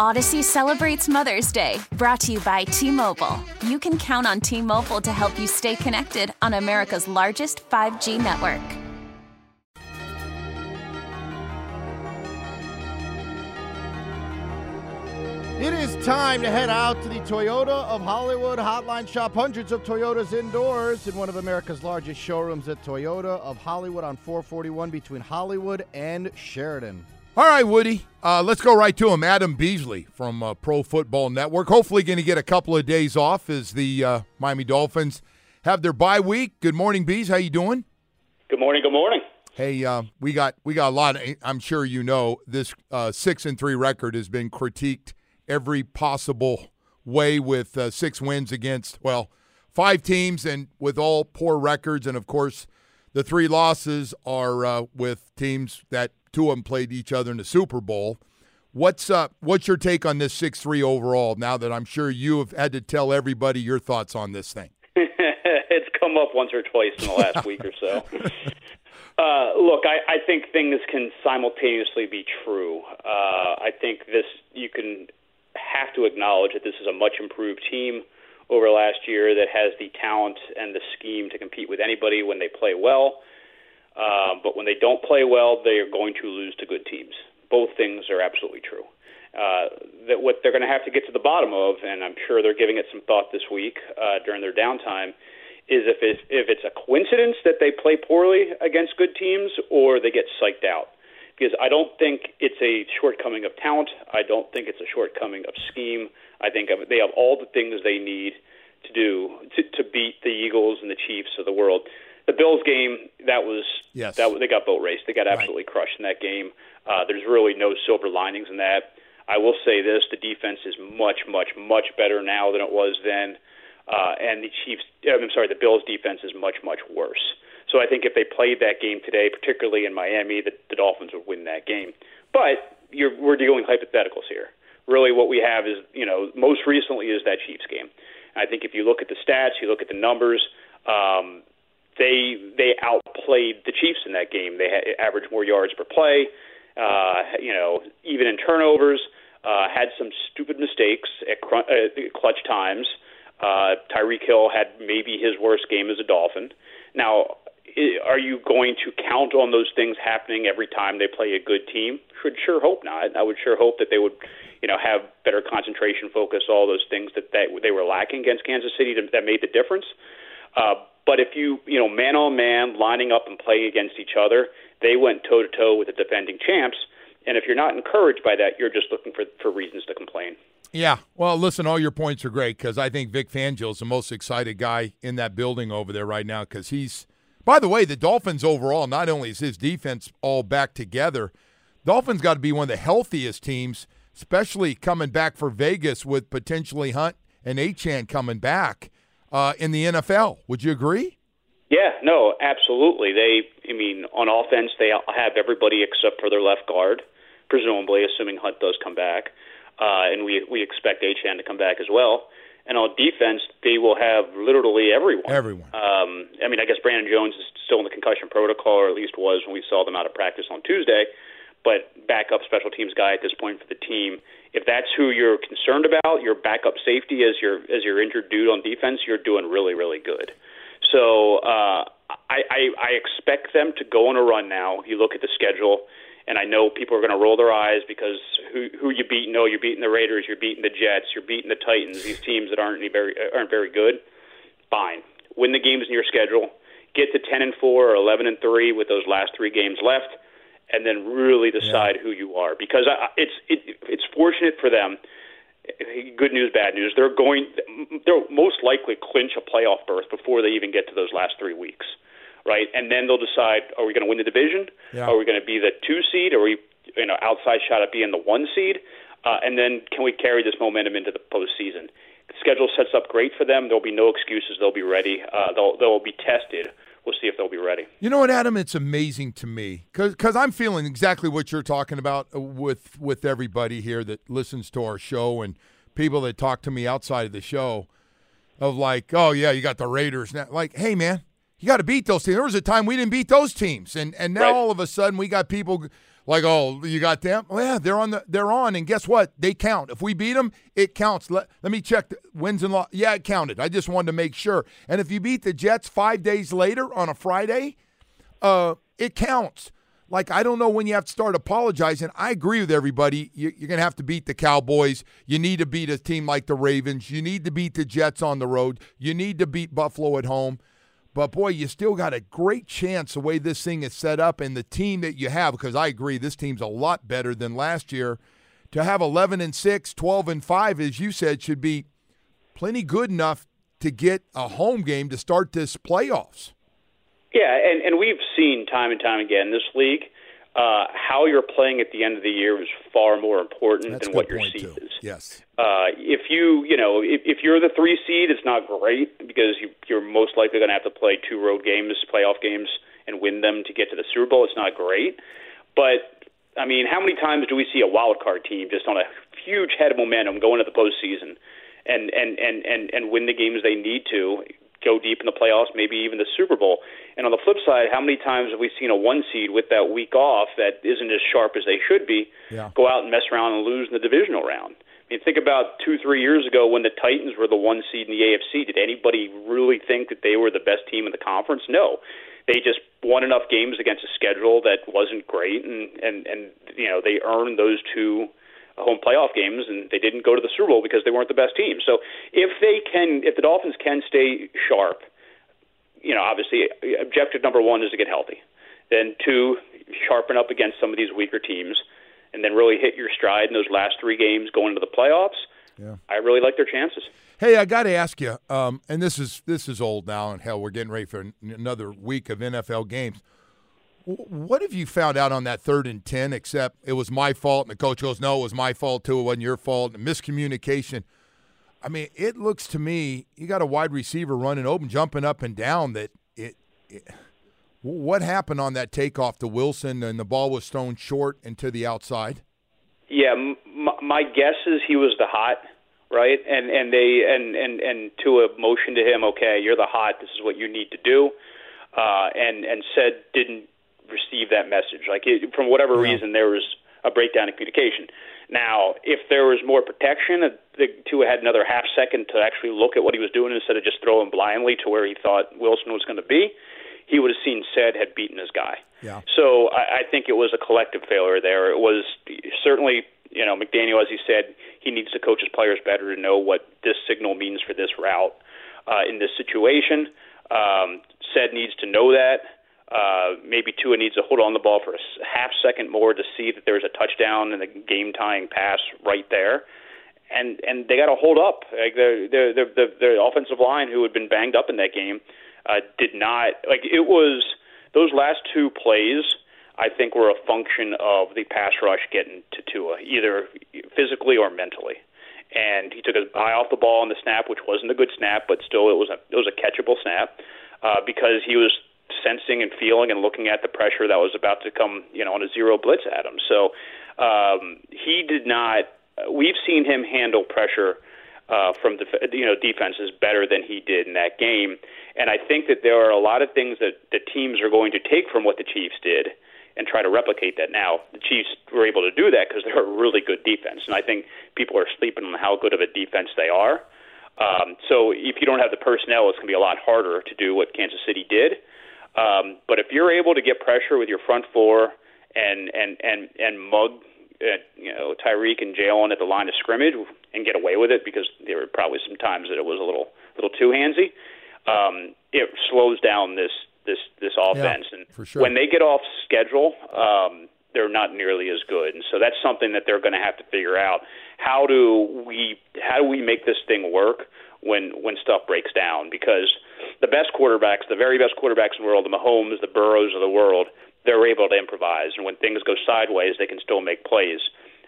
Odyssey celebrates Mother's Day, brought to you by T Mobile. You can count on T Mobile to help you stay connected on America's largest 5G network. It is time to head out to the Toyota of Hollywood Hotline Shop. Hundreds of Toyotas indoors in one of America's largest showrooms at Toyota of Hollywood on 441 between Hollywood and Sheridan. All right, Woody. Uh, let's go right to him. Adam Beasley from uh, Pro Football Network. Hopefully, going to get a couple of days off as the uh, Miami Dolphins have their bye week. Good morning, Bees. How you doing? Good morning. Good morning. Hey, uh, we got we got a lot. Of, I'm sure you know this uh, six and three record has been critiqued every possible way with uh, six wins against, well, five teams and with all poor records. And of course, the three losses are uh, with teams that two of them played each other in the Super Bowl. What's uh, what's your take on this six three overall? Now that I'm sure you have had to tell everybody your thoughts on this thing. it's come up once or twice in the last week or so. Uh, look, I, I think things can simultaneously be true. Uh, I think this you can have to acknowledge that this is a much improved team over last year that has the talent and the scheme to compete with anybody when they play well. Um, but when they don't play well, they are going to lose to good teams. Both things are absolutely true. Uh, that what they're going to have to get to the bottom of, and I'm sure they're giving it some thought this week uh, during their downtime, is if it's, if it's a coincidence that they play poorly against good teams or they get psyched out because I don't think it's a shortcoming of talent. I don't think it's a shortcoming of scheme. I think they have all the things they need to do to, to beat the Eagles and the Chiefs of the world. The Bills game that was yes. that they got boat raced. They got absolutely right. crushed in that game. Uh, there's really no silver linings in that. I will say this: the defense is much, much, much better now than it was then, uh, and the Chiefs. I'm sorry, the Bills' defense is much, much worse. So I think if they played that game today, particularly in Miami, the, the Dolphins would win that game. But you're, we're dealing hypotheticals here. Really, what we have is, you know, most recently is that Chiefs game. I think if you look at the stats, you look at the numbers, um, they they outplayed the Chiefs in that game. They had, averaged more yards per play. Uh, you know, even in turnovers, uh, had some stupid mistakes at cr- uh, clutch times. Uh, Tyreek Hill had maybe his worst game as a Dolphin. Now, are you going to count on those things happening every time they play a good team? Should sure hope not. I would sure hope that they would, you know, have better concentration, focus, all those things that they, they were lacking against Kansas City to, that made the difference. Uh, but if you, you know, man on man, lining up and playing against each other, they went toe to toe with the defending champs. And if you're not encouraged by that, you're just looking for, for reasons to complain. Yeah. Well, listen, all your points are great because I think Vic Fangio is the most excited guy in that building over there right now because he's – by the way, the Dolphins overall, not only is his defense all back together, Dolphins got to be one of the healthiest teams, especially coming back for Vegas with potentially Hunt and Achane coming back uh, in the NFL. Would you agree? Yeah, no, absolutely. They, I mean, on offense, they have everybody except for their left guard, presumably, assuming Hunt does come back, uh, and we we expect Achane to come back as well. And on defense, they will have literally everyone. Everyone. Um, I mean, I guess Brandon Jones is still in the concussion protocol, or at least was when we saw them out of practice on Tuesday. But backup special teams guy at this point for the team. If that's who you're concerned about, your backup safety as your as your injured dude on defense, you're doing really really good. So uh, I, I I expect them to go on a run now. You look at the schedule and I know people are going to roll their eyes because who who you beat? No, you're beating the Raiders, you're beating the Jets, you're beating the Titans. These teams that aren't any very aren't very good. Fine, win the games in your schedule. Get to ten and four or eleven and three with those last three games left, and then really decide yeah. who you are. Because I, it's it, it's fortunate for them. Good news, bad news. They're going. They'll most likely clinch a playoff berth before they even get to those last three weeks right? And then they'll decide: Are we going to win the division? Yeah. Are we going to be the two seed? Are we, you know, outside shot at being the one seed? Uh, and then can we carry this momentum into the postseason? The schedule sets up great for them. There'll be no excuses. They'll be ready. Uh, they'll they'll be tested. We'll see if they'll be ready. You know what, Adam? It's amazing to me because I'm feeling exactly what you're talking about uh, with with everybody here that listens to our show and people that talk to me outside of the show of like, oh yeah, you got the Raiders now. Like, hey man, you got to beat those teams. There was a time we didn't beat those teams, and and now Right. all of a sudden we got people like, oh, you got them. Well, yeah, they're on the they're on, and guess what? They count. If we beat them, it counts. Let let me check the wins and loss. Yeah, it counted. I just wanted to make sure. And if you beat the Jets five days later on a Friday, uh, it counts. Like I don't know when you have to start apologizing. I agree with everybody. You, you're gonna have to beat the Cowboys. You need to beat a team like the Ravens. You need to beat the Jets on the road. You need to beat Buffalo at home. But boy, you still got a great chance the way this thing is set up and the team that you have. Because I agree, this team's a lot better than last year. To have 11 and 6, 12 and 5, as you said, should be plenty good enough to get a home game to start this playoffs. Yeah, and and we've seen time and time again this league. Uh, how you're playing at the end of the year is far more important That's than what your seed too. is. Yes. Uh, if you, you know, if, if you're the three seed, it's not great because you, you're most likely going to have to play two road games, playoff games, and win them to get to the Super Bowl. It's not great, but I mean, how many times do we see a wild card team just on a huge head of momentum going into the postseason and and and and and win the games they need to? Go deep in the playoffs, maybe even the Super Bowl. And on the flip side, how many times have we seen a one seed with that week off that isn't as sharp as they should be Yeah. go out and mess around and lose in the divisional round? I mean, think about two, three years ago when the Titans were the one seed in the AFC. Did anybody really think that they were the best team in the conference? No. They just won enough games against a schedule that wasn't great, and and and you know they earned those two home playoff games, and they didn't go to the Super Bowl because they weren't the best team. So if they can, if the Dolphins can stay sharp, you know, obviously objective number one is to get healthy. Then two, sharpen up against some of these weaker teams, and then really hit your stride in those last three games going into the playoffs. Yeah. I really like their chances. Hey, I got to ask you, um, and this is this is old now, and hell, we're getting ready for an- another week of NFL games. What have you found out on that third and ten? Except it was my fault, and the coach goes, "No, it was my fault too. It wasn't your fault." Miscommunication. I mean, it looks to me you got a wide receiver running open, jumping up and down. That it, it what happened on that takeoff to Wilson, and the ball was thrown short and to the outside. Yeah, m- my guess is he was the hot, right? And and they and and and Tua motioned to him, okay, you're the hot. This is what you need to do. Uh, and and Ced didn't receive that message. Like it, from whatever Yeah. reason, there was a breakdown in communication. Now, if there was more protection, uh, the Tua had another half second to actually look at what he was doing instead of just throwing blindly to where he thought Wilson was going to be. He would have seen Ced had beaten his guy. Yeah. So I, I think it was a collective failure there. It was certainly, you know, McDaniel, as he said, he needs to coach his players better to know what this signal means for this route uh, in this situation. Um, Ced needs to know that. Uh, maybe Tua needs to hold on the ball for a half second more to see that there's a touchdown and a game tying pass right there. And and they got to hold up. Like the the the, the offensive line, who had been banged up in that game, uh, did not like it was those last two plays. I think were a function of the pass rush getting to Tua, either physically or mentally. And he took his eye off the ball on the snap, which wasn't a good snap, but still it was a it was a catchable snap uh, because he was sensing and feeling and looking at the pressure that was about to come, you know, on a zero blitz at him. So um, he did not. We've seen him handle pressure uh, from def- you know defenses better than he did in that game, and I think that there are a lot of things that the teams are going to take from what the Chiefs did and try to replicate that. Now the Chiefs were able to do that because they're a really good defense, and I think people are sleeping on how good of a defense they are. Um, so if you don't have the personnel, it's going to be a lot harder to do what Kansas City did. Um, but if you're able to get pressure with your front four and and and and mug, uh, you know Tyreek and Jalen at the line of scrimmage and get away with it because there were probably some times that it was a little little too handsy. Um, it slows down this this this offense, and for sure. when they get off schedule, um, they're not nearly as good, and so that's something that they're going to have to figure out. How do we how do we make this thing work when when stuff breaks down? Because the best quarterbacks, the very best quarterbacks in the world, the Mahomes, the Burrows of the world, they're able to improvise, and when things go sideways, they can still make plays.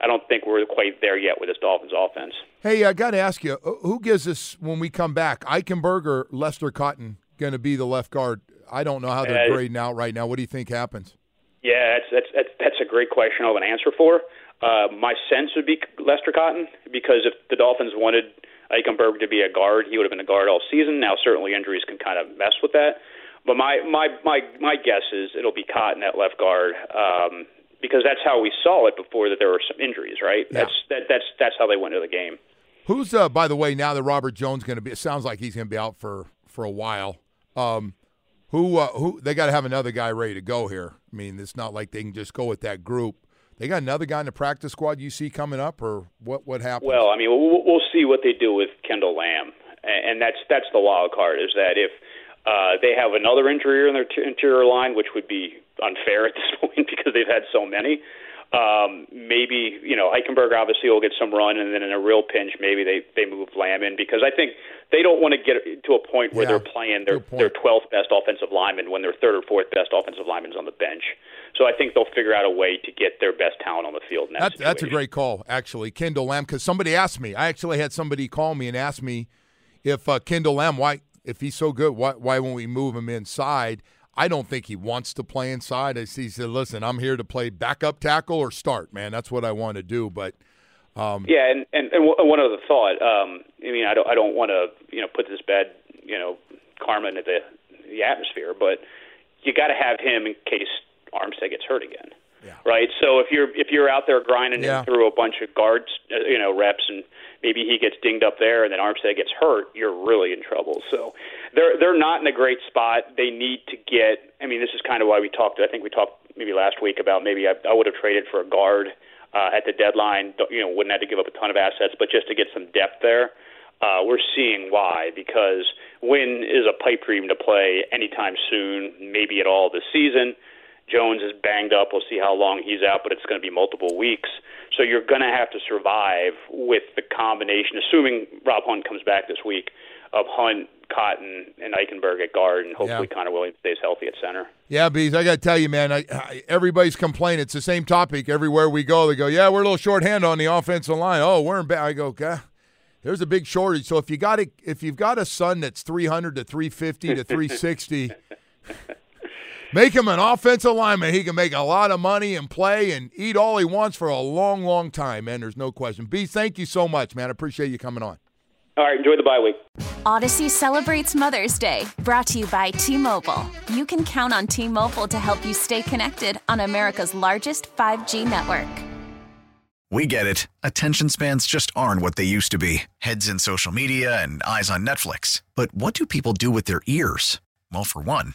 I don't think we're quite there yet with this Dolphins offense. Hey, I got to ask you, uh, who gives us when we come back? Eichenberg or Lester Cotton going to be the left guard? I don't know how they're Uh, grading out right now. What do you think happens? Yeah, that's that's that's, that's a great question. I have an answer for. Uh, my sense would be Lester Cotton because if the Dolphins wanted Eichenberg to be a guard, he would have been a guard all season. Now, certainly injuries can kind of mess with that, but my my my my guess is it'll be Cotton at left guard. Um, because that's how we saw it before that there were some injuries, right? Yeah. That's that, that's that's how they went into the game. Who's uh by the way, now that Robert Jones going to be it sounds like he's going to be out for for a while. Um who uh, who they got to have another guy ready to go here. I mean, it's not like they can just go with that group. They got another guy in the practice squad you see coming up or what what happened? Well, I mean, we'll, we'll see what they do with Kendall Lamb, and that's that's the wild card. Is that if uh, they have another injury in their t- interior line, which would be unfair at this point because they've had so many. Um, maybe you know Eichenberg obviously will get some run, and then in a real pinch, maybe they they move Lamb in because I think they don't want to get to a point where Yeah, they're playing their their 12th best offensive lineman when their third or fourth best offensive lineman's on the bench. So I think they'll figure out a way to get their best talent on the field. That, that's a great call, actually, Kendall Lamb. Because somebody asked me, I actually had somebody call me and ask me if uh, Kendall Lamb, why, if he's so good, why, why won't we move him inside? I don't think he wants to play inside. See, he said, "Listen, I'm here to play backup tackle or start, man. That's what I want to do." But um, Yeah, and and, and one- one other thought. Um, I mean, I don't I don't want to you know put this bad you know karma into the the atmosphere, but you got to have him in case Armstead gets hurt again. Yeah. Right. So if you're if you're out there grinding Yeah. him through a bunch of guards, uh, you know, reps, and maybe he gets dinged up there, and then Armstead gets hurt, you're really in trouble. So they're they're not in a great spot. They need to get. I mean, this is kind of why we talked. I think we talked maybe last week about maybe I, I would have traded for a guard uh, at the deadline. You know, wouldn't have to give up a ton of assets, but just to get some depth there. Uh, we're seeing why because Wynn is a pipe dream to play anytime soon, maybe at all this season. Jones is banged up. We'll see how long he's out, but it's going to be multiple weeks. So you're going to have to survive with the combination, assuming Rob Hunt comes back this week, of Hunt, Cotton, and Eichenberg at guard, and hopefully Yeah. Connor Williams stays healthy at center. yeah, bees, I got to tell you, man, I, I, everybody's complaining. It's the same topic everywhere we go. They go, "Yeah, we're a little shorthand on the offensive line." Oh, we're in bad. I go, "God." There's a big shortage. So if you got a, if you've got a son that's 300 to 350 to 360, make him an offensive lineman. He can make a lot of money and play and eat all he wants for a long, long time, man. There's no question. B, thank you so much, man. I appreciate you coming on. All right, enjoy the bye week. Odyssey celebrates Mother's Day, brought to you by T Mobile. You can count on T Mobile to help you stay connected on America's largest 5G network. We get it. Attention spans just aren't what they used to be heads in social media and eyes on Netflix. But what do people do with their ears? Well, for one,